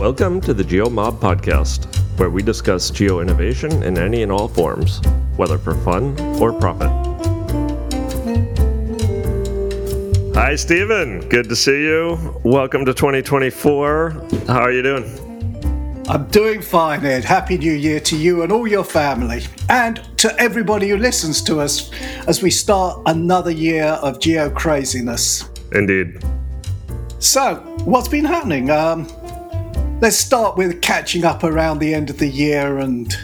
Welcome to the GeoMob podcast, where we discuss geo innovation in any and all forms, whether for fun or profit. Hi, Steven. Good to see you. Welcome to 2024. How are you doing? I'm doing fine, Ed. Happy New Year to you and all your family, and to everybody who listens to us as we start another year of geo craziness. Indeed. So, what's been happening? Um, let's start with catching up around the end of the year and.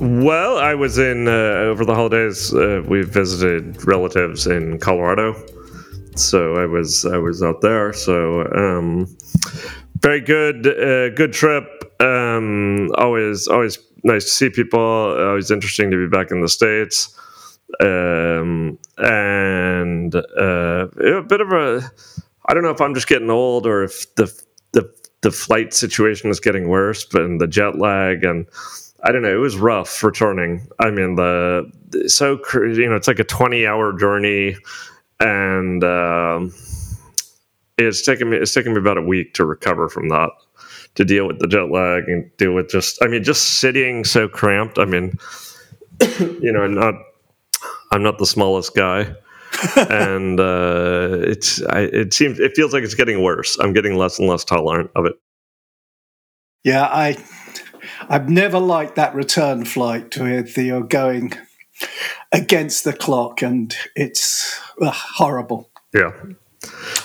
Well, I was in uh, over the holidays. Uh, we visited relatives in Colorado, so I was I was out there. So um, very good, uh, good trip. Um, always always nice to see people. Always interesting to be back in the states. Um, and uh, a bit of a I don't know if I'm just getting old or if the the flight situation is getting worse, but and the jet lag and I don't know. It was rough returning. I mean, the, so you know it's like a 20 hour journey, and um, it's taken me it's taken me about a week to recover from that, to deal with the jet lag and deal with just I mean just sitting so cramped. I mean, you know, I'm not I'm not the smallest guy. and uh, it's I, it seems it feels like it's getting worse. I'm getting less and less tolerant of it. Yeah, I I've never liked that return flight with you're going against the clock, and it's ugh, horrible. Yeah.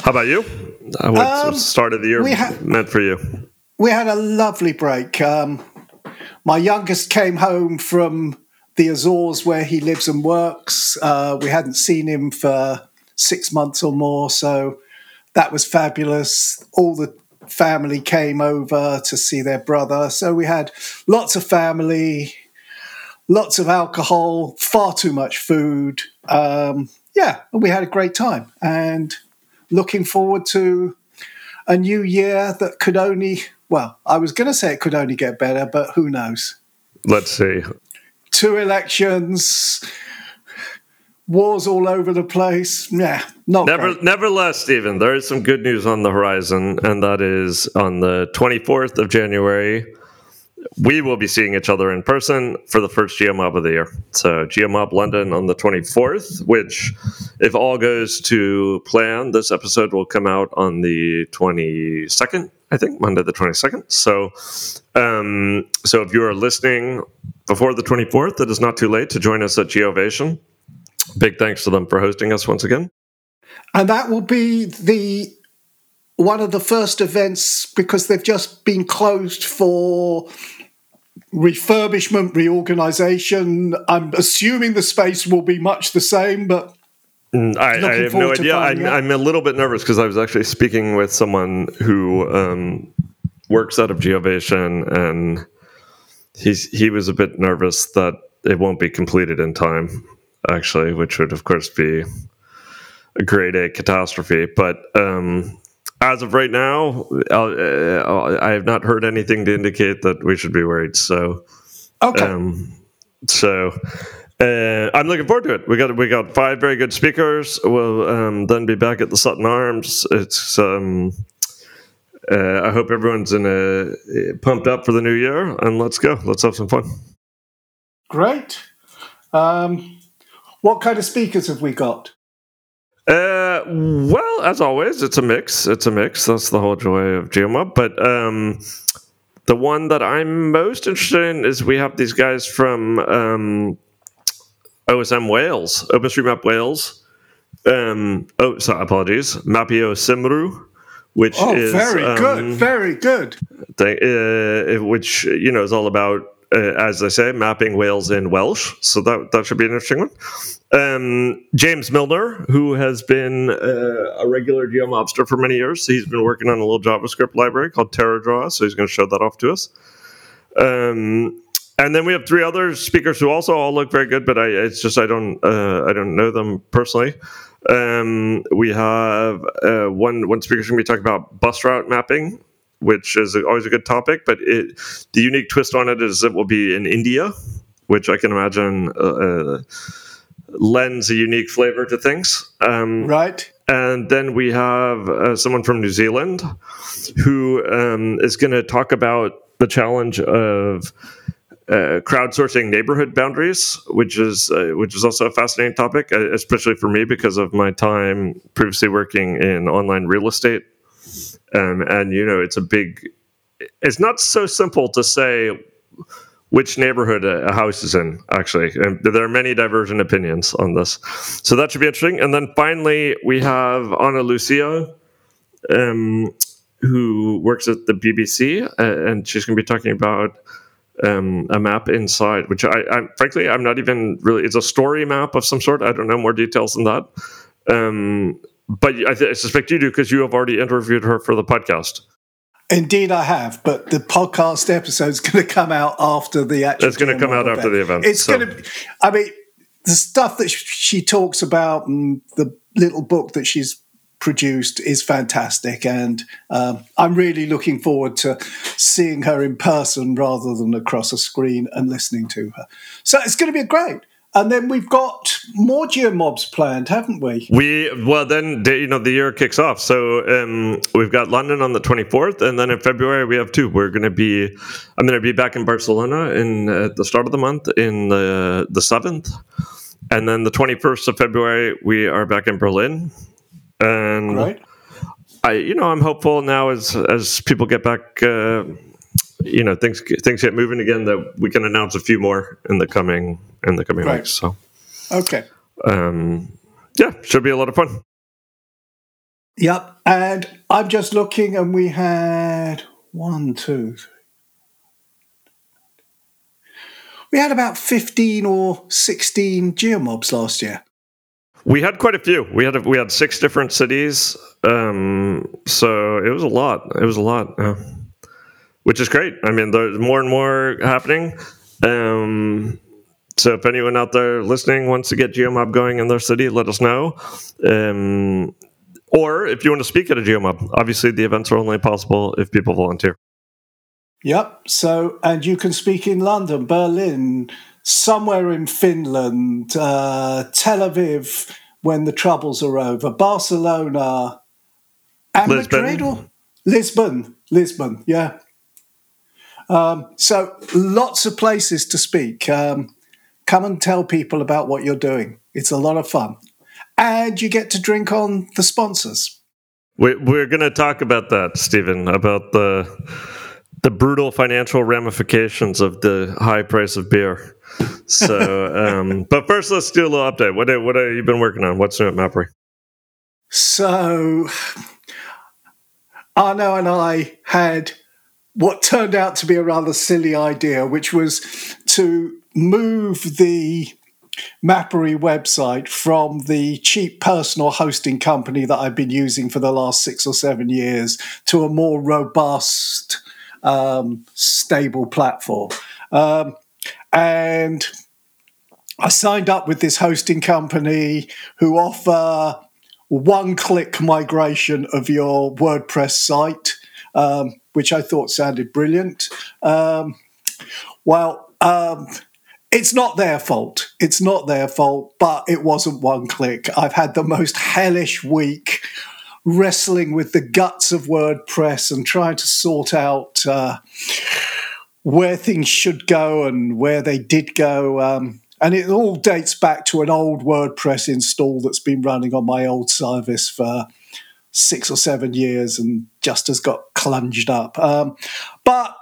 How about you? Uh, what um, start of the year ha- meant for you? We had a lovely break. Um, my youngest came home from the Azores where he lives and works. Uh, we hadn't seen him for six months or more, so that was fabulous. All the family came over to see their brother, so we had lots of family, lots of alcohol, far too much food. Um, yeah, we had a great time, and looking forward to a new year that could only well, I was going to say it could only get better, but who knows? Let's see two elections, wars all over the place. Yeah, not Never, great. nevertheless, Steven, there is some good news on the horizon, and that is on the 24th of January. We will be seeing each other in person for the first GeoMob of the year. So, GeoMob London on the 24th, which, if all goes to plan, this episode will come out on the 22nd, I think, Monday the 22nd. So, um, so if you are listening before the 24th, it is not too late to join us at Geovation. Big thanks to them for hosting us once again. And that will be the one of the first events because they've just been closed for refurbishment, reorganization. I'm assuming the space will be much the same, but mm, I, I, have no idea. I'm, I'm, a little bit nervous because I was actually speaking with someone who um, works out of Geovation and he's he was a bit nervous that it won't be completed in time, actually, which would of course be a grade A catastrophe. But um, as of right now, uh, I have not heard anything to indicate that we should be worried. So, okay. Um, so uh, I'm looking forward to it. We got we got five very good speakers. We'll um, then be back at the Sutton Arms. It's um, uh, I hope everyone's in a pumped up for the new year, and let's go. Let's have some fun. Great. Um, what kind of speakers have we got? Uh, well, as always, it's a mix. It's a mix. That's the whole joy of GeoMob. But um, the one that I'm most interested in is we have these guys from um, OSM Wales, OpenStreetMap Wales. Um, oh, sorry, apologies. Mapio Cymru which oh, is very um, good, very good. uh, which you know is all about, uh, as I say, mapping Wales in Welsh. So that that should be an interesting one. Um, James Milner, who has been uh, a regular GeoMobster for many years, so he's been working on a little JavaScript library called TerraDraw. So he's going to show that off to us. Um, and then we have three other speakers who also all look very good, but I, it's just I don't uh, I don't know them personally. Um, we have uh, one one speaker going to be talking about bus route mapping, which is always a good topic. But it, the unique twist on it is it will be in India, which I can imagine uh, uh, lends a unique flavor to things. Um, right. and then we have uh, someone from New Zealand who um, is going to talk about the challenge of uh, crowdsourcing neighborhood boundaries, which is uh, which is also a fascinating topic, uh, especially for me because of my time previously working in online real estate. Um, and you know, it's a big. It's not so simple to say which neighborhood a house is in, actually. And there are many divergent opinions on this. So that should be interesting. And then finally, we have Ana Lucia, um, who works at the BBC, uh, and she's going to be talking about um, a map inside, which I, I, frankly, I'm not even really, it's a story map of some sort. I don't know more details than that. Um, but I, th- I suspect you do because you have already interviewed her for the podcast. Indeed, I have, but the podcast episode is going to come out after the actual. It's going to come out event. after the event. It's so. going to. I mean, the stuff that she talks about and the little book that she's produced is fantastic, and um, I'm really looking forward to seeing her in person rather than across a screen and listening to her. So it's going to be great. And then we've got more geomobs planned, haven't we? We well then you know the year kicks off. So um, we've got London on the 24th, and then in February we have two. We're going to be I'm going to be back in Barcelona in uh, at the start of the month in the the seventh, and then the 21st of February we are back in Berlin. And right. I you know I'm hopeful now as as people get back. Uh, you know things things get moving again that we can announce a few more in the coming in the coming right. weeks so okay um yeah should be a lot of fun yep and i'm just looking and we had one two three we had about 15 or 16 geomobs last year we had quite a few we had a, we had six different cities um so it was a lot it was a lot which is great. I mean, there's more and more happening. Um, so if anyone out there listening wants to get GeoMob going in their city, let us know. Um, or if you want to speak at a GeoMob, obviously the events are only possible if people volunteer. Yep. So, and you can speak in London, Berlin, somewhere in Finland, uh, Tel Aviv when the troubles are over, Barcelona, and Lisbon. Madrid or Lisbon. Lisbon, yeah. Um, so lots of places to speak. Um, come and tell people about what you're doing. It's a lot of fun. And you get to drink on the sponsors. We're, we're going to talk about that, Steven, about the the brutal financial ramifications of the high price of beer. So, um, but first, let's do a little update. What what have you been working on? What's new at Mappery? So, Arno and I had what turned out to be a rather silly idea, which was to move the Mappery website from the cheap personal hosting company that I've been using for the last six or seven years to a more robust, um, stable platform. Um, and I signed up with this hosting company who offer one click migration of your WordPress site um, which I thought sounded brilliant. Um, well, um, it's not their fault. It's not their fault, but it wasn't one click. I've had the most hellish week wrestling with the guts of WordPress and trying to sort out uh, where things should go and where they did go. Um, and it all dates back to an old WordPress install that's been running on my old service for six or seven years and just has got clunged up. Um, but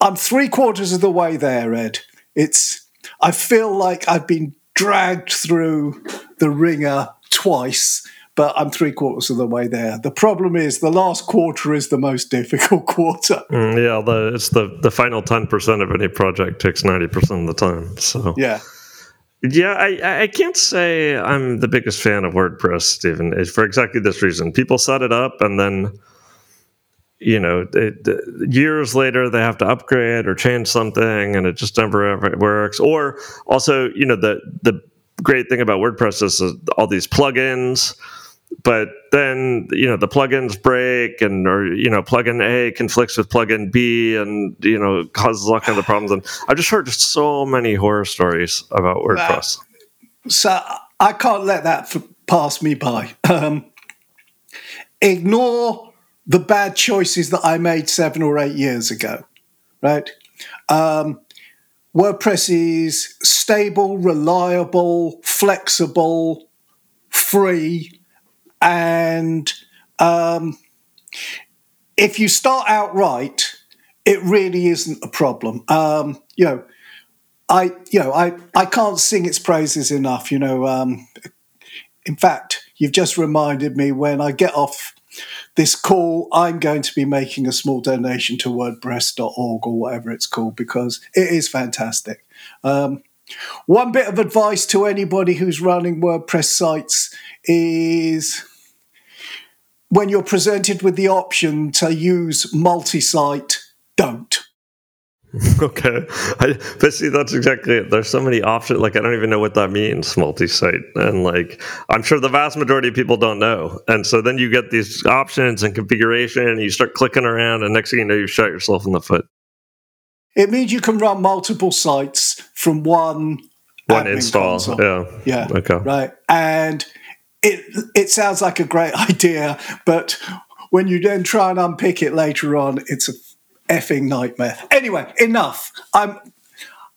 I'm three quarters of the way there, Ed. It's I feel like I've been dragged through the ringer twice, but I'm three quarters of the way there. The problem is the last quarter is the most difficult quarter. Mm, yeah, the, it's the the final ten percent of any project takes ninety percent of the time. So yeah. Yeah, I, I can't say I'm the biggest fan of WordPress, Steven, for exactly this reason. People set it up and then, you know, it, years later they have to upgrade or change something and it just never ever works. Or also, you know, the, the great thing about WordPress is all these plugins but then you know the plugins break and or you know plugin A conflicts with plugin B and you know causes all kinds of problems and I've just heard so many horror stories about WordPress. so I can't let that pass me by. Um, ignore the bad choices that I made seven or eight years ago, right? Um, WordPress is stable, reliable, flexible, free, and um, if you start out right, it really isn't a problem. Um, you know, I you know I I can't sing its praises enough. You know, um, in fact, you've just reminded me when I get off this call, I'm going to be making a small donation to WordPress.org or whatever it's called because it is fantastic. Um, one bit of advice to anybody who's running WordPress sites is when you're presented with the option to use multi site, don't. Okay, I, but see, that's exactly it. There's so many options. Like, I don't even know what that means, multi-site, and like, I'm sure the vast majority of people don't know. And so then you get these options and configuration, and you start clicking around, and next thing you know, you shot yourself in the foot. It means you can run multiple sites from one one install. Console. Yeah, yeah, okay, right. And it it sounds like a great idea, but when you then try and unpick it later on, it's a effing nightmare. Anyway, enough. I'm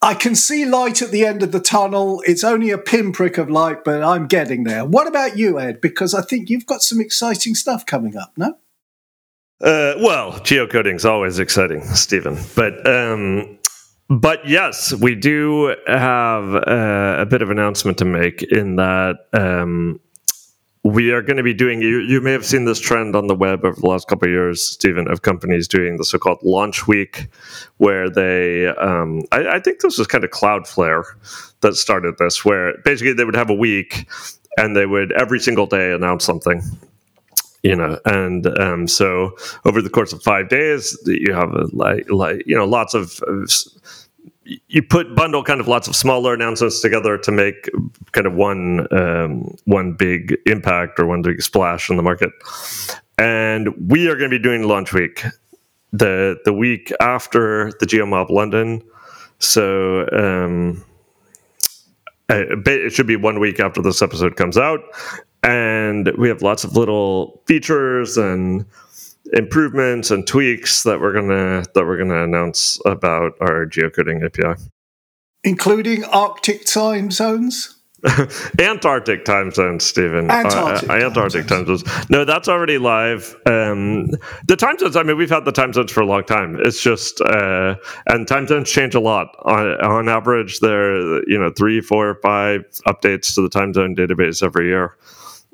I can see light at the end of the tunnel. It's only a pinprick of light, but I'm getting there. What about you, Ed? Because I think you've got some exciting stuff coming up, no? Uh, well, geocoding is always exciting, Steven. But um, but yes, we do have uh, a bit of announcement to make in that um, we are going to be doing you, you may have seen this trend on the web over the last couple of years steven of companies doing the so-called launch week where they um, I, I, think this was kind of cloudflare that started this where basically they would have a week and they would every single day announce something you know and um, so over the course of five days you have a, like like you know lots of, of you put bundle kind of lots of smaller announcements together to make kind of one um, one big impact or one big splash in the market. And we are going to be doing launch week the the week after the GeoMob London. So um, it should be one week after this episode comes out, and we have lots of little features and improvements and tweaks that we're gonna that we're gonna announce about our geocoding API, including Arctic time zones. Antarctic time zones, Steven. Antarctic, uh, uh, Antarctic time zones. time zones. No, that's already live. Um, the time zones. I mean, we've had the time zones for a long time. It's just uh, and time zones change a lot. On, on average, there are, you know three, four, five updates to the time zone database every year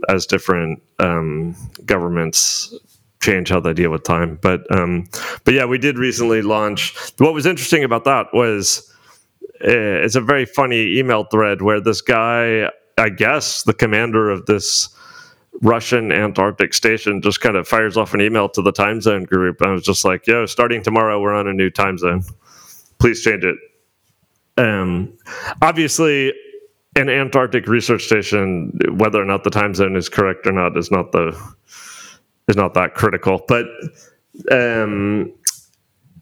as different um, governments change how they deal with time. But um, but yeah, we did recently launch. What was interesting about that was uh, it's a very funny email thread where this guy, I guess, the commander of this Russian Antarctic station, just kind of fires off an email to the time zone group. I was just like, "Yo, starting tomorrow, we're on a new time zone. Please change it." Um, obviously, an Antarctic research station, whether or not the time zone is correct or not, is not the is not that critical. But um,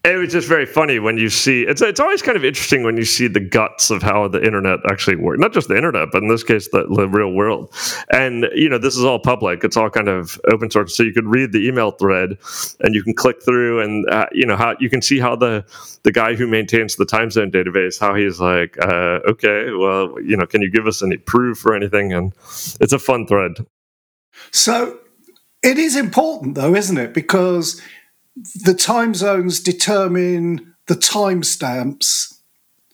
it was just very funny when you see it's it's always kind of interesting when you see the guts of how the internet actually works not just the internet but in this case the, the, real world. And you know this is all public. It's all kind of open source. So you could read the email thread and you can click through and uh, you know how you can see how the the guy who maintains the time zone database how he's like uh, okay well you know can you give us any proof or anything? And it's a fun thread. So it is important, though, isn't it? Because the time zones determine the timestamps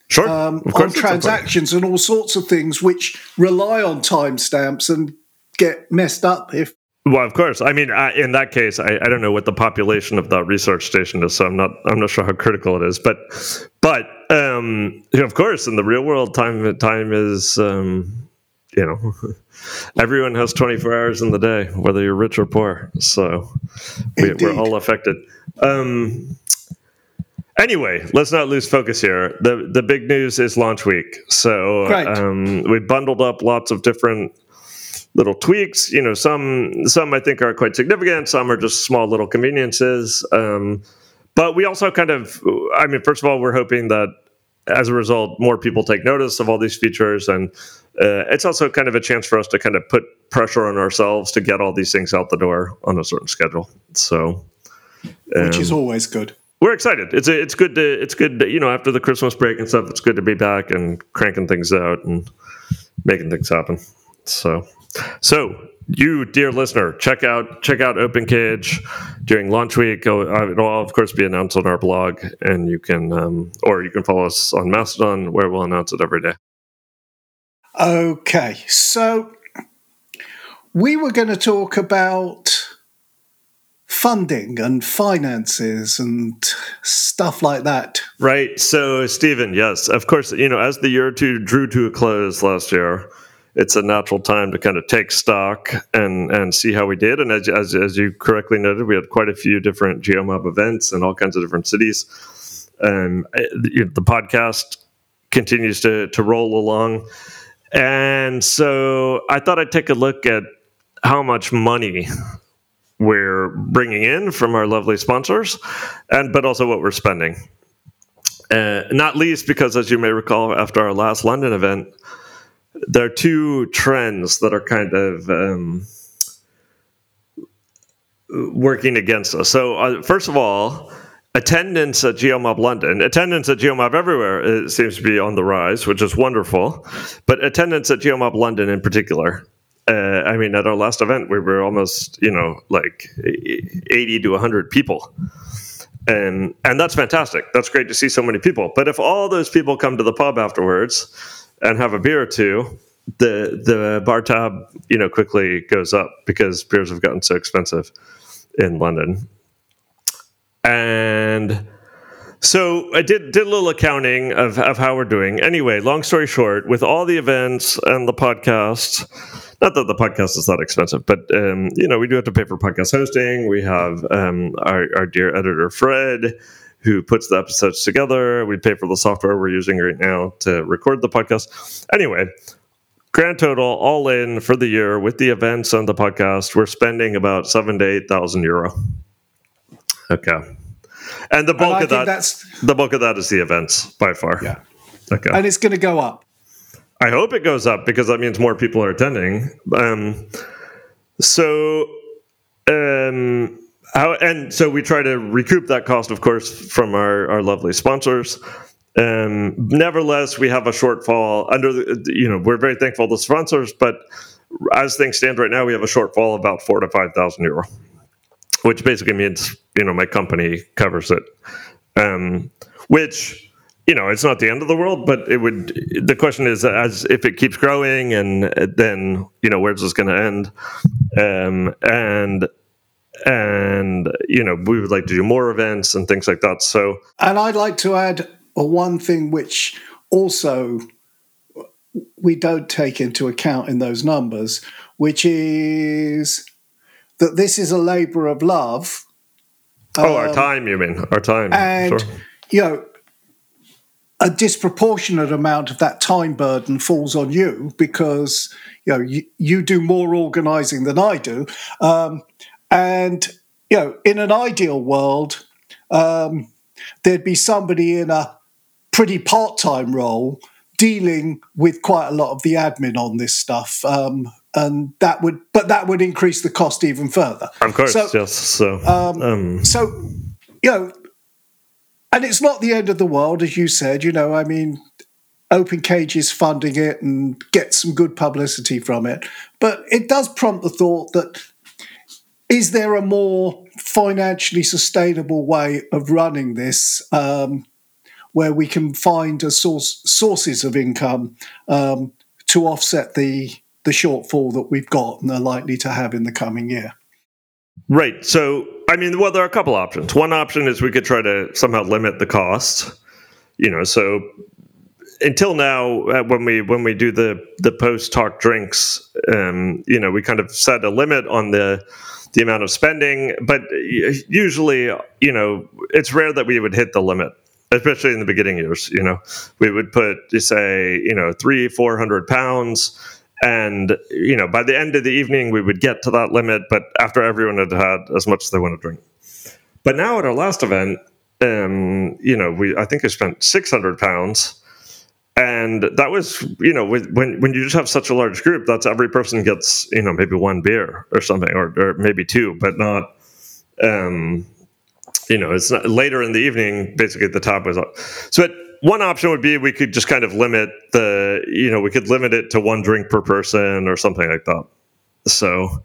sure, um, on transactions and all sorts of things which rely on timestamps and get messed up if. Well, of course. I mean, uh, in that case, I, I, don't know what the population of that research station is, so I'm not I'm not sure how critical it is. But but um, of course, in the real world, time time is um, you know, everyone has 24 hours in the day, whether you're rich or poor. So we, are all affected. Um, anyway, let's not lose focus here. the The big news is launch week. So right. um, we bundled up lots of different little tweaks. You know, some some I think are quite significant. Some are just small little conveniences. Um, but we also kind of, I mean, first of all, we're hoping that as a result, more people take notice of all these features and uh, it's also kind of a chance for us to kind of put pressure on ourselves to get all these things out the door on a certain schedule. So, um, which is um, always good. We're excited. It's it's good to it's good to, you know after the Christmas break and stuff. It's good to be back and cranking things out and making things happen. So, so you, dear listener, check out check out Open Cage during launch week. Uh, it'll of course be announced on our blog, and you can um, or you can follow us on Mastodon, where we'll announce it every day. Okay, so we were going to talk about funding and finances and stuff like that. Right. So, Steven, yes, of course, you know, as the year two drew to a close last year, it's a natural time to kind of take stock and and see how we did. And as, as, as you correctly noted, we had quite a few different GeoMob events in all kinds of different cities. And uh, the podcast continues to to roll along. And so I thought I'd take a look at how much money we're bringing in from our lovely sponsors, and but also what we're spending. Uh, not least because, as you may recall, after our last London event, there are two trends that are kind of um, working against us. So, uh, first of all, attendance at GeoMob London, attendance at GeoMob everywhere seems to be on the rise, which is wonderful. But attendance at GeoMob London in particular, uh, I mean, at our last event, we were almost, you know, like 80 to 100 people. And, and that's fantastic. That's great to see so many people. But if all those people come to the pub afterwards, and have a beer or two, the the bar tab you know quickly goes up because beers have gotten so expensive in London. And so I did did a little accounting of, of how we're doing. Anyway, long story short, with all the events and the podcast, not that the podcast is that expensive, but um, you know we do have to pay for podcast hosting. We have um, our, our dear editor Fred who puts the episodes together. We pay for the software we're using right now to record the podcast. Anyway, grand total, all in for the year with the events and the podcast, we're spending about seven to eight thousand euro. Okay, and the bulk and of that, that's the bulk of that is the events by far. Yeah. Okay, and it's going to go up. I hope it goes up because that means more people are attending. Um, so, um, how, and so we try to recoup that cost, of course, from our, our lovely sponsors. Um, nevertheless, we have a shortfall under the, you know, we're very thankful to sponsors, but as things stand right now, we have a shortfall of about four to 5,000 euro, which basically means, you know, my company covers it. Um, which, you know, it's not the end of the world, but it would, the question is as if it keeps growing and then, you know, where's this going to end? Um, and, and you know we would like to do more events and things like that so and i'd like to add one thing which also we don't take into account in those numbers which is that this is a labor of love oh um, our time you mean our time and sure. you know a disproportionate amount of that time burden falls on you because you know you, you do more organizing than I do, um, and, you know, in an ideal world, um, there'd be somebody in a pretty part time role dealing with quite a lot of the admin on this stuff. Um, and that would, but that would increase the cost even further. Of course, so, yes. So, um, um, so, you know, and it's not the end of the world, as you said. You know, I mean, Open Cage is funding it and get some good publicity from it. But it does prompt the thought that is there a more financially sustainable way of running this um, where we can find a source sources of income um, to offset the the shortfall that we've got and are likely to have in the coming year? Right. So, I mean, well, there are a couple options. One option is we could try to somehow limit the cost. You know, so until now, uh, when we when we do the the post talk drinks, um, you know, we kind of set a limit on the the amount of spending. But usually, you know, it's rare that we would hit the limit, especially in the beginning years. You know, we would put, say, you know, three, four hundred pounds. And you know, by the end of the evening, we would get to that limit. But after everyone had had as much as they want to drink, but now at our last event, um, you know, we I think I spent six hundred pounds, and that was you know when when you just have such a large group that's every person gets you know maybe one beer or something or, or maybe two but not um you know it's not, later in the evening basically the top was up so it, one option would be we could just kind of limit the you know we could limit it to one drink per person or something like that so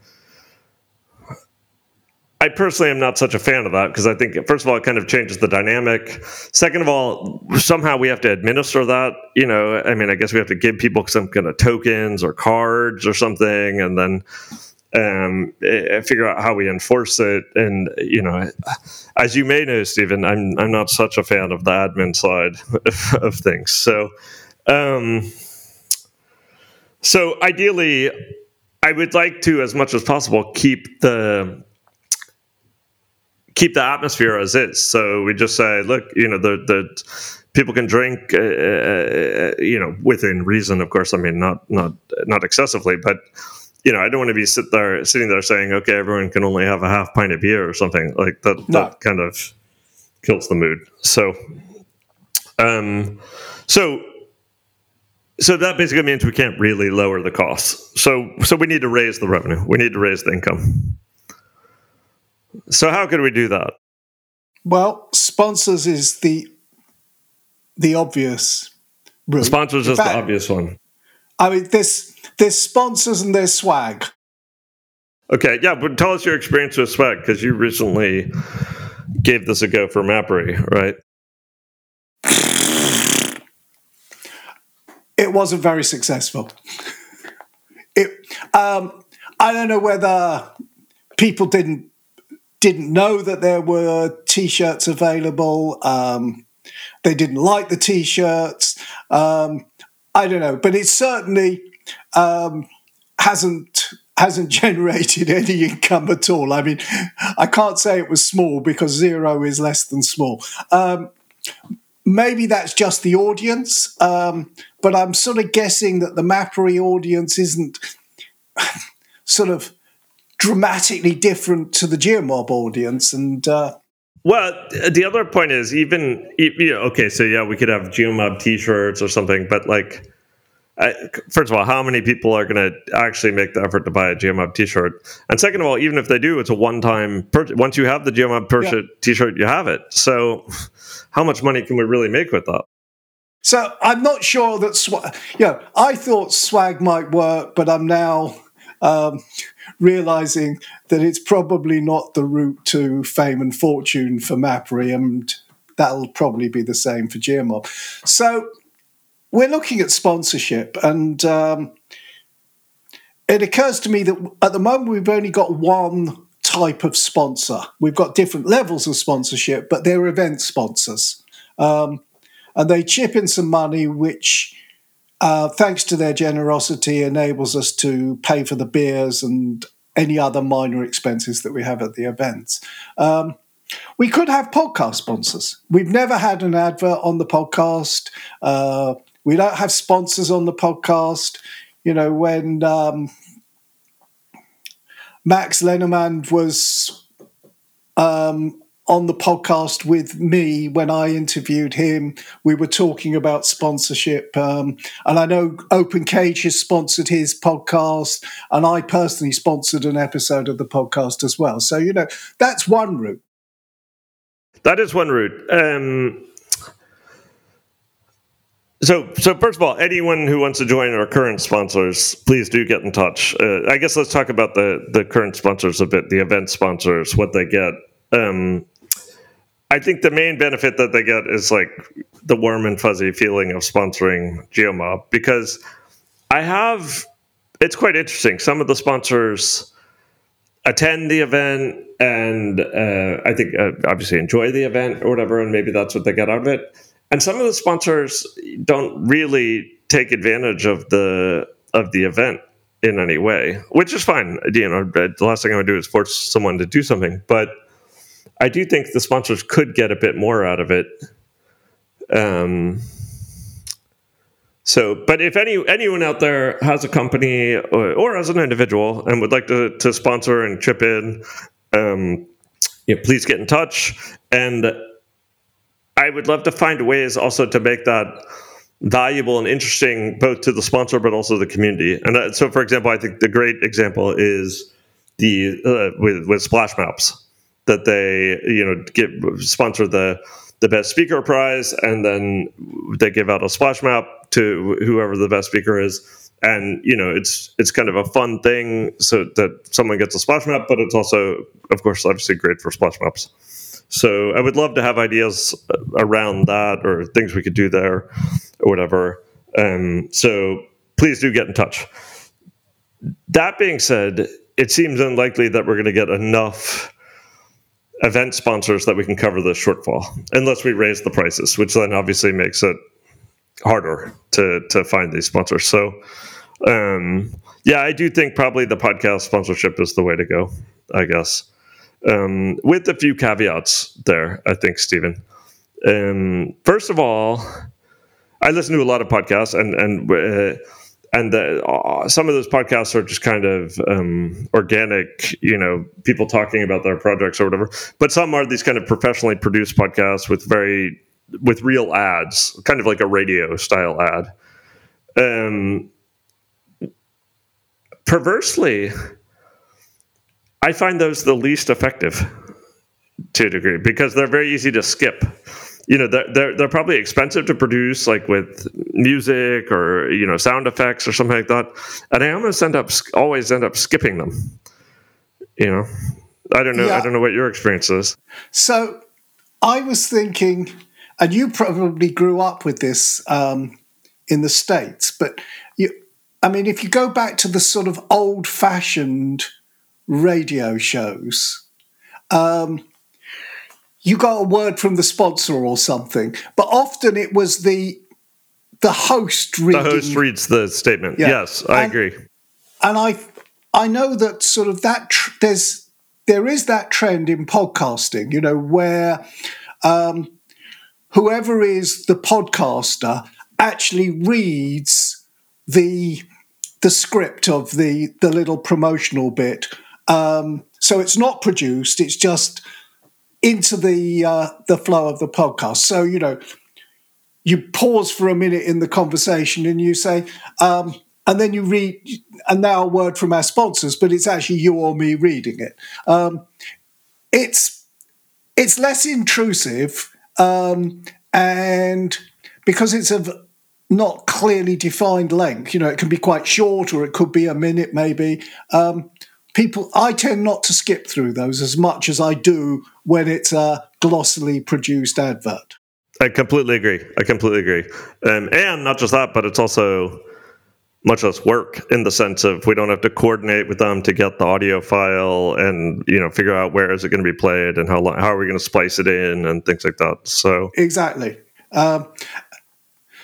I personally am not such a fan of that because I think, first of all, it kind of changes the dynamic. Second of all, somehow we have to administer that. You know, I mean, I guess we have to give people some kind of tokens or cards or something, and then um, figure out how we enforce it. And you know, as you may know, Steven, I'm I'm not such a fan of the admin side of, things. So, um, so ideally, I would like to, as much as possible, keep the keep the atmosphere as is. So we just say, look, you know, the the people can drink, uh, you know, within reason, of course. I mean, not not not excessively, but you know, I don't want to be sit there sitting there saying, okay, everyone can only have a half pint of beer or something like that. No. That kind of kills the mood. So, um, so. So that basically means we can't really lower the costs. So, so we need to raise the revenue. We need to raise the income. So how could we do that? Well, sponsors is the the obvious route. Sponsors is the obvious one. I mean, there's there's sponsors and there's swag. Okay, yeah, but tell us your experience with swag because you recently gave this a go for Mappery, right? It wasn't very successful. It, um, I don't know whether people didn't didn't know that there were t-shirts available. Um, they didn't like the t-shirts. Um, I don't know, but it certainly um, hasn't hasn't generated any income at all. I mean, I can't say it was small because zero is less than small. Um, maybe that's just the audience, um, but I'm sort of guessing that the Mappery audience isn't sort of dramatically different to the Geomob audience. And uh, well, the other point is even you know, okay, so yeah, we could have Geomob T-shirts or something, but like. I, first of all, how many people are going to actually make the effort to buy a Geomob T-shirt? And second of all, even if they do, it's a one-time purchase. Once you have the Geomob yeah. T-shirt, you have it. So, how much money can we really make with that? So I'm not sure that swag. You know, I thought swag might work, but I'm now um, realizing that it's probably not the route to fame and fortune for Mappery, and that'll probably be the same for Geomob. So we're looking at sponsorship, and um, it occurs to me that at the moment we've only got one type of sponsor. We've got different levels of sponsorship, but they're event sponsors. Um, and they chip in some money, which uh, thanks to their generosity, enables us to pay for the beers and any other minor expenses that we have at the events. Um, we could have podcast sponsors. We've never had an advert on the podcast. Uh, we don't have sponsors on the podcast. You know, when um, Max Lenormand was um, on the podcast with me when I interviewed him. We were talking about sponsorship. Um, and I know Open Cage has sponsored his podcast, and I personally sponsored an episode of the podcast as well. So, you know, that's one route. That is one route. Um, so, so first of all, anyone who wants to join our current sponsors, please do get in touch. Uh, I guess let's talk about the the current sponsors a bit, the event sponsors, what they get. Um, I think the main benefit that they get is like the warm and fuzzy feeling of sponsoring Geomob because I have it's quite interesting. Some of the sponsors attend the event and uh, I think uh, obviously enjoy the event or whatever, and maybe that's what they get out of it. And some of the sponsors don't really take advantage of the of the event in any way, which is fine. You know, the last thing I would do is force someone to do something, but I do think the sponsors could get a bit more out of it. Um, so, but if any anyone out there has a company or, or as an individual and would like to, to sponsor and chip in, um, yeah, please get in touch. And I would love to find ways also to make that valuable and interesting both to the sponsor but also the community. And uh, so, for example, I think the great example is the uh, with with Splash Maps that they you know give sponsor the the best speaker prize and then they give out a splash map to whoever the best speaker is and you know it's it's kind of a fun thing so that someone gets a splash map but it's also of course obviously great for splash maps so i would love to have ideas around that or things we could do there or whatever. Um, so please do get in touch. That being said it seems unlikely that we're going to get enough event sponsors that we can cover the shortfall unless we raise the prices which then obviously makes it harder to to find these sponsors. So um, yeah i do think probably the podcast sponsorship is the way to go i guess um, with a few caveats there i think steven um, first of all i listen to a lot of podcasts and and uh, and the, uh, some of those podcasts are just kind of um, organic, you know, people talking about their projects or whatever. But some are these kind of professionally produced podcasts with very with real ads, kind of like a radio style ad. Um, perversely, I find those the least effective to a degree because they're very easy to skip. You know they're, they're they're probably expensive to produce like with music or you know sound effects or something like that. And i almost end up always end up skipping them. You know? I don't know yeah. i don't know what your experience is. So i was thinking and you probably grew up with this um, in the states but you i mean if you go back to the sort of old fashioned radio shows um, you got a word from the sponsor or something. But often it was the the host reading. The host reads the statement. Yeah. Yes, I and, agree. And I I know that sort of that tr- there's there is that trend in podcasting, you know, where um, whoever is the podcaster actually reads the the script of the the little promotional bit. Um, so it's not produced; it's just into the uh, the flow of the podcast. So you know, you pause for a minute in the conversation and you say, um, and then you read, and now a word from our sponsors, but it's actually you or me reading it. Um, it's it's less intrusive, um, and because it's of not clearly defined length, you know, it can be quite short or it could be a minute maybe. Um, people i tend not to skip through those as much as i do when it's a glossily produced advert. I completely agree. I completely agree. Um, and not just that but it's also much less work in the sense of we don't have to coordinate with them to get the audio file and you know figure out where is it going to be played and how long, how are we going to splice it in and things like that. So exactly. Um,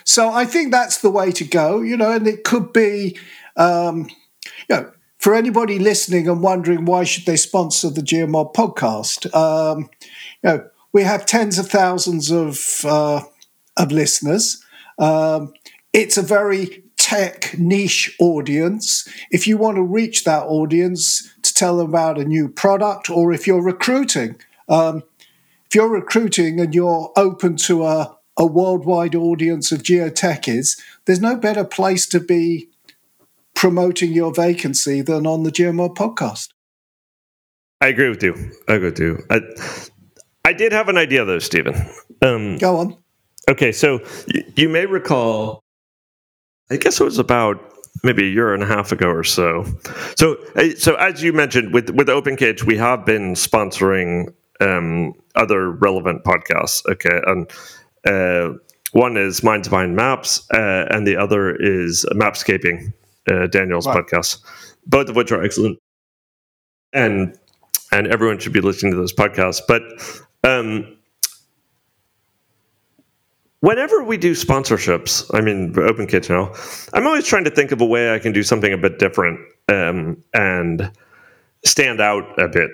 so i think that's the way to go you know and it could be um, you know for anybody listening and wondering why should they sponsor the Geomob podcast, um, you know, we have tens of thousands of uh, of listeners. Um, it's a very tech niche audience. If you want to reach that audience to tell them about a new product, or if you're recruiting, um, if you're recruiting and you're open to a, a worldwide audience of geotechies, there's no better place to be promoting your vacancy than on the Geomob podcast. I agree with you. I agree with you. I, I did have an idea though, Steven. Um, Go on. Okay, so y- you may recall, I guess it was about maybe a year and a half ago or so. So, so as you mentioned, with with OpenCage, we have been sponsoring um, other relevant podcasts. Okay, and uh, one is Minds Behind Maps, uh, and the other is Mapscaping uh, Daniel's right. podcast, both of which are excellent, and and everyone should be listening to those podcasts. But um, whenever we do sponsorships, I mean OpenCage, I'm always trying to think of a way I can do something a bit different um, and stand out a bit.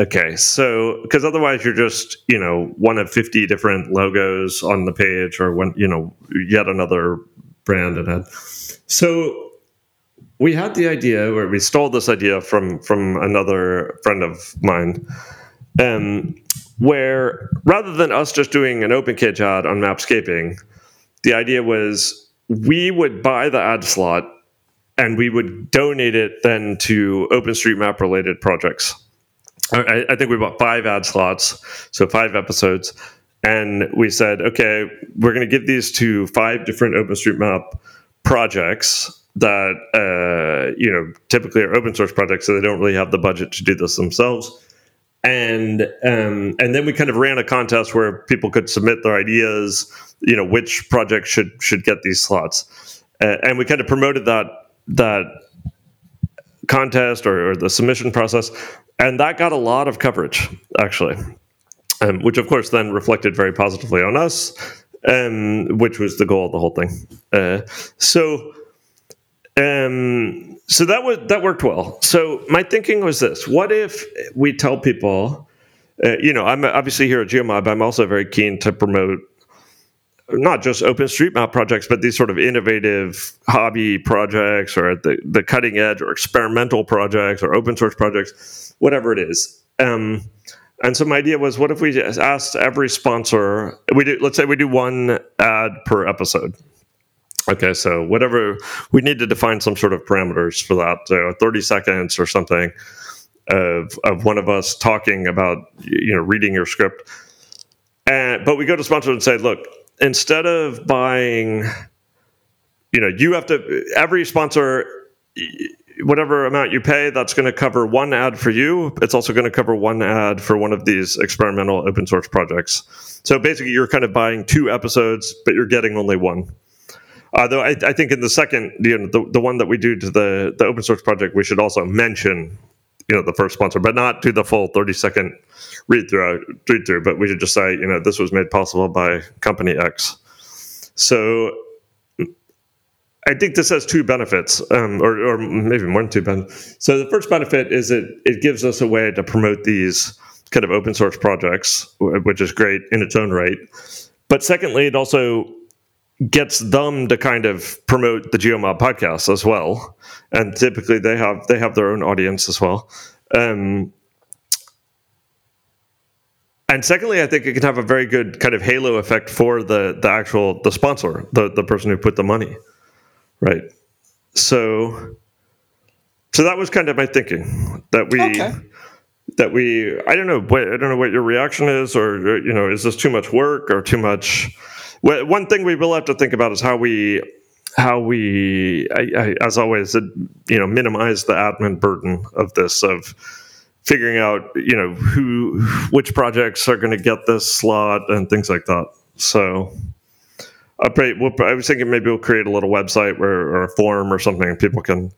Okay, so because otherwise you're just you know one of 50 different logos on the page, or when you know yet another brand and ad. So we had the idea where we stole this idea from from another friend of mine um, where rather than us just doing an open cage ad on mapscaping the idea was we would buy the ad slot and we would donate it then to OpenStreetMap related projects. I, I think we bought five ad slots, so five episodes, and we said, okay, we're going to give these to five different OpenStreetMap projects that uh, you know typically are open source projects, so they don't really have the budget to do this themselves. And um, and then we kind of ran a contest where people could submit their ideas, you know, which project should should get these slots, uh, and we kind of promoted that that contest or, or, the submission process, and that got a lot of coverage actually, um, which of course then reflected very positively on us, um, which was the goal of the whole thing. Uh, so. Um, so that was that worked well. So my thinking was this: What if we tell people, uh, you know, I'm obviously here at GeoMob. But I'm also very keen to promote not just OpenStreetMap projects, but these sort of innovative hobby projects or the, the cutting edge or experimental projects or open source projects, whatever it is. Um, and so my idea was, what if we asked every sponsor? We do, let's say we do one ad per episode. Okay, so whatever we need to define some sort of parameters for that, uh, thirty seconds or something of of one of us talking about you know reading your script. And but we go to sponsor and say, look, instead of buying, you know, you have to every sponsor whatever amount you pay, that's going to cover one ad for you. It's also going to cover one ad for one of these experimental open source projects. So basically, you're kind of buying two episodes, but you're getting only one. Uh, though I, I, think in the second, you know, the, the one that we do to the the open source project, we should also mention, you know, the first sponsor, but not do the full thirty second read through read through. But we should just say, you know, this was made possible by company X. So I think this has two benefits, um, or, or maybe more than two benefits. So the first benefit is it it gives us a way to promote these kind of open source projects, which is great in its own right. But secondly, it also gets them to kind of promote the GeoMob podcast as well, and typically they have they have their own audience as well. Um, and secondly, I think it can have a very good kind of halo effect for the the actual the sponsor, the the person who put the money, right? So, so that was kind of my thinking that we. Okay. That we, I don't know, what, I don't know what your reaction is, or you know, is this too much work or too much one thing we will have to think about is how we how we, I, I, as always, uh, you know, minimize the admin burden of this of figuring out, you know, who which projects are going to get this slot and things like that. So. We'll, I was thinking maybe we'll create a little website where, or a form or something, people can,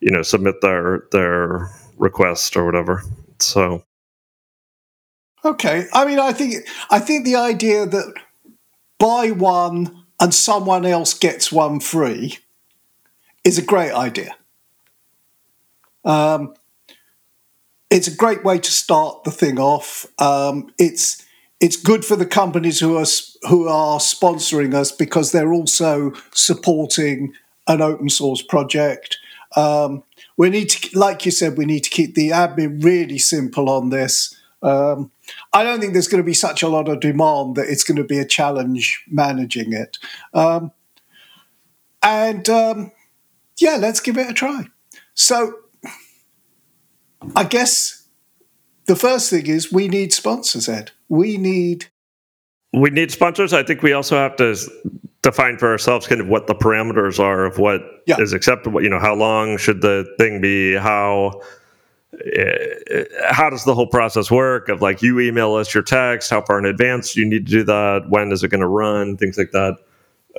you know, submit their their request or whatever. So, okay. I mean, I think I think the idea that buy one and someone else gets one free is a great idea. Um, it's a great way to start the thing off. Um, it's it's good for the companies who are who are sponsoring us because they're also supporting an open source project. Um, we need to, like you said, we need to keep the admin really simple on this. Um, I don't think there's going to be such a lot of demand that it's going to be a challenge managing it. Um, and um, yeah, let's give it a try. So I guess the first thing is we need sponsors, Ed. We need. We need sponsors. I think we also have to define for ourselves kind of what the parameters are of what yeah. is acceptable. You know, how long should the thing be? How how does the whole process work of like you email us your text how far in advance do you need to do that when is it going to run things like that?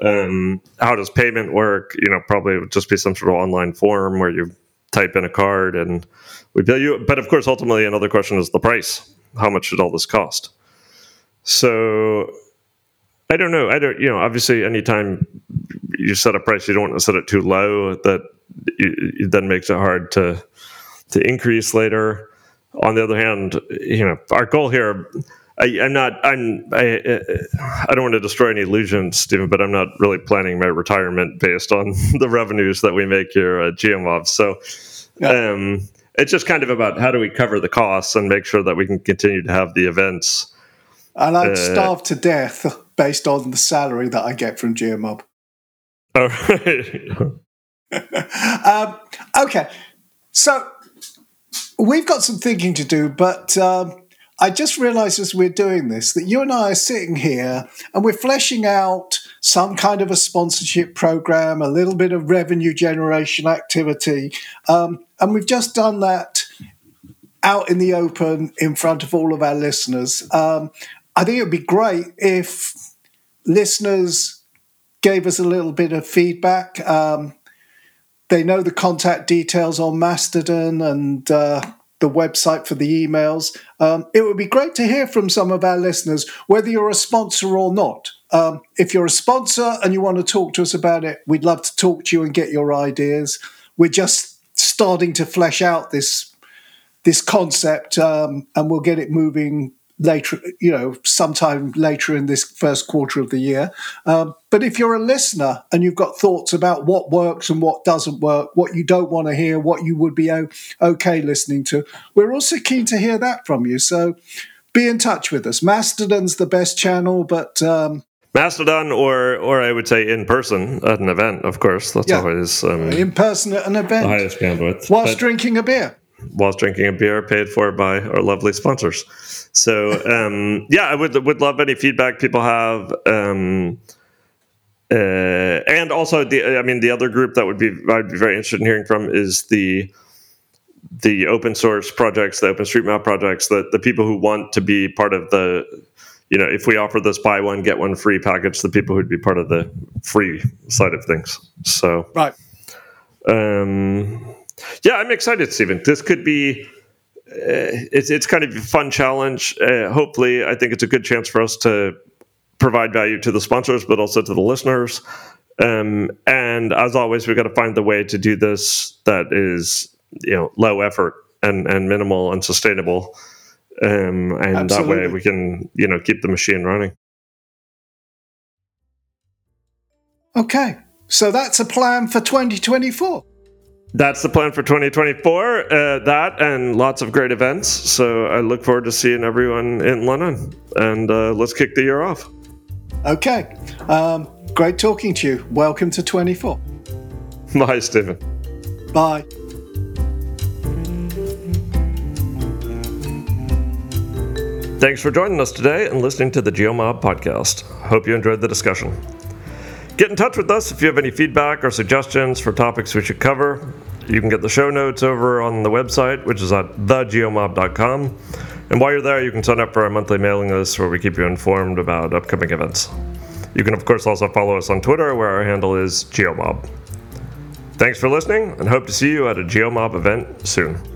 Um, how does payment work? You know probably it would just be some sort of online form where you type in a card and we bill you. But of course ultimately another question is the price. How much should all this cost? So i don't know. I don't you know obviously anytime you set a price you don't want to set it too low. That it then makes it hard to to increase later. On the other hand, you know, our goal here. I, am not. I'm. I, I don't want to destroy any illusions, Steven, but I'm not really planning my retirement based on the revenues that we make here at GeoMob. So, yeah. um, it's just kind of about how do we cover the costs and make sure that we can continue to have the events. And I'd uh, starve to death based on the salary that I get from GeoMob. All right. um, okay, so we've got some thinking to do, but um, I just realised as we're doing this that you and I are sitting here and we're fleshing out some kind of a sponsorship program, a little bit of revenue generation activity, um, and we've just done that out in the open in front of all of our listeners. Um, I think it would be great if listeners gave us a little bit of feedback. Um, they know the contact details on Mastodon and uh, the website for the emails. Um, it would be great to hear from some of our listeners, whether you're a sponsor or not. Um, if you're a sponsor and you want to talk to us about it, we'd love to talk to you and get your ideas. We're just starting to flesh out this this concept, um, and we'll get it moving later, you know, sometime later in this first quarter of the year. Um, but if you're a listener and you've got thoughts about what works and what doesn't work, what you don't want to hear, what you would be okay listening to, we're also keen to hear that from you. So be in touch with us. Mastodon's the best channel, but. Um, Mastodon, or or I would say in person at an event, of course. That's yeah, always um, in person at an event. The highest bandwidth. Whilst but, drinking a beer whilst drinking a beer paid for by our lovely sponsors. So um, yeah, I would would love any feedback people have. Um, uh, and also the I mean the other group that would be I'd be very interested in hearing from is the the open source projects, the OpenStreetMap projects, the the people who want to be part of the you know, if we offer this buy one get one free package, the people who'd be part of the free side of things. So right. Um, yeah, I'm excited, Steven. This could be uh, it's it's kind of a fun challenge. Uh, hopefully, I think it's a good chance for us to provide value to the sponsors, but also to the listeners. Um, and as always, we've got to find the way to do this that is you know low effort and and minimal and sustainable. Um, and Absolutely. that way we can you know keep the machine running. Okay, so that's a plan for 2024 that's the plan for 2024. Uh, that and lots of great events. So I look forward to seeing everyone in London. And uh, let's kick the year off. Okay. Um, great talking to you. Welcome to 24. Bye, Steven. Bye. Thanks for joining us today and listening to the GeoMob podcast. Hope you enjoyed the discussion. Get in touch with us if you have any feedback or suggestions for topics we should cover. You can get the show notes over on the website, which is at thegeomob.com. And while you're there, you can sign up for our monthly mailing list where we keep you informed about upcoming events. You can, of course, also follow us on Twitter, where our handle is GeoMob. Thanks for listening, and hope to see you at a GeoMob event soon.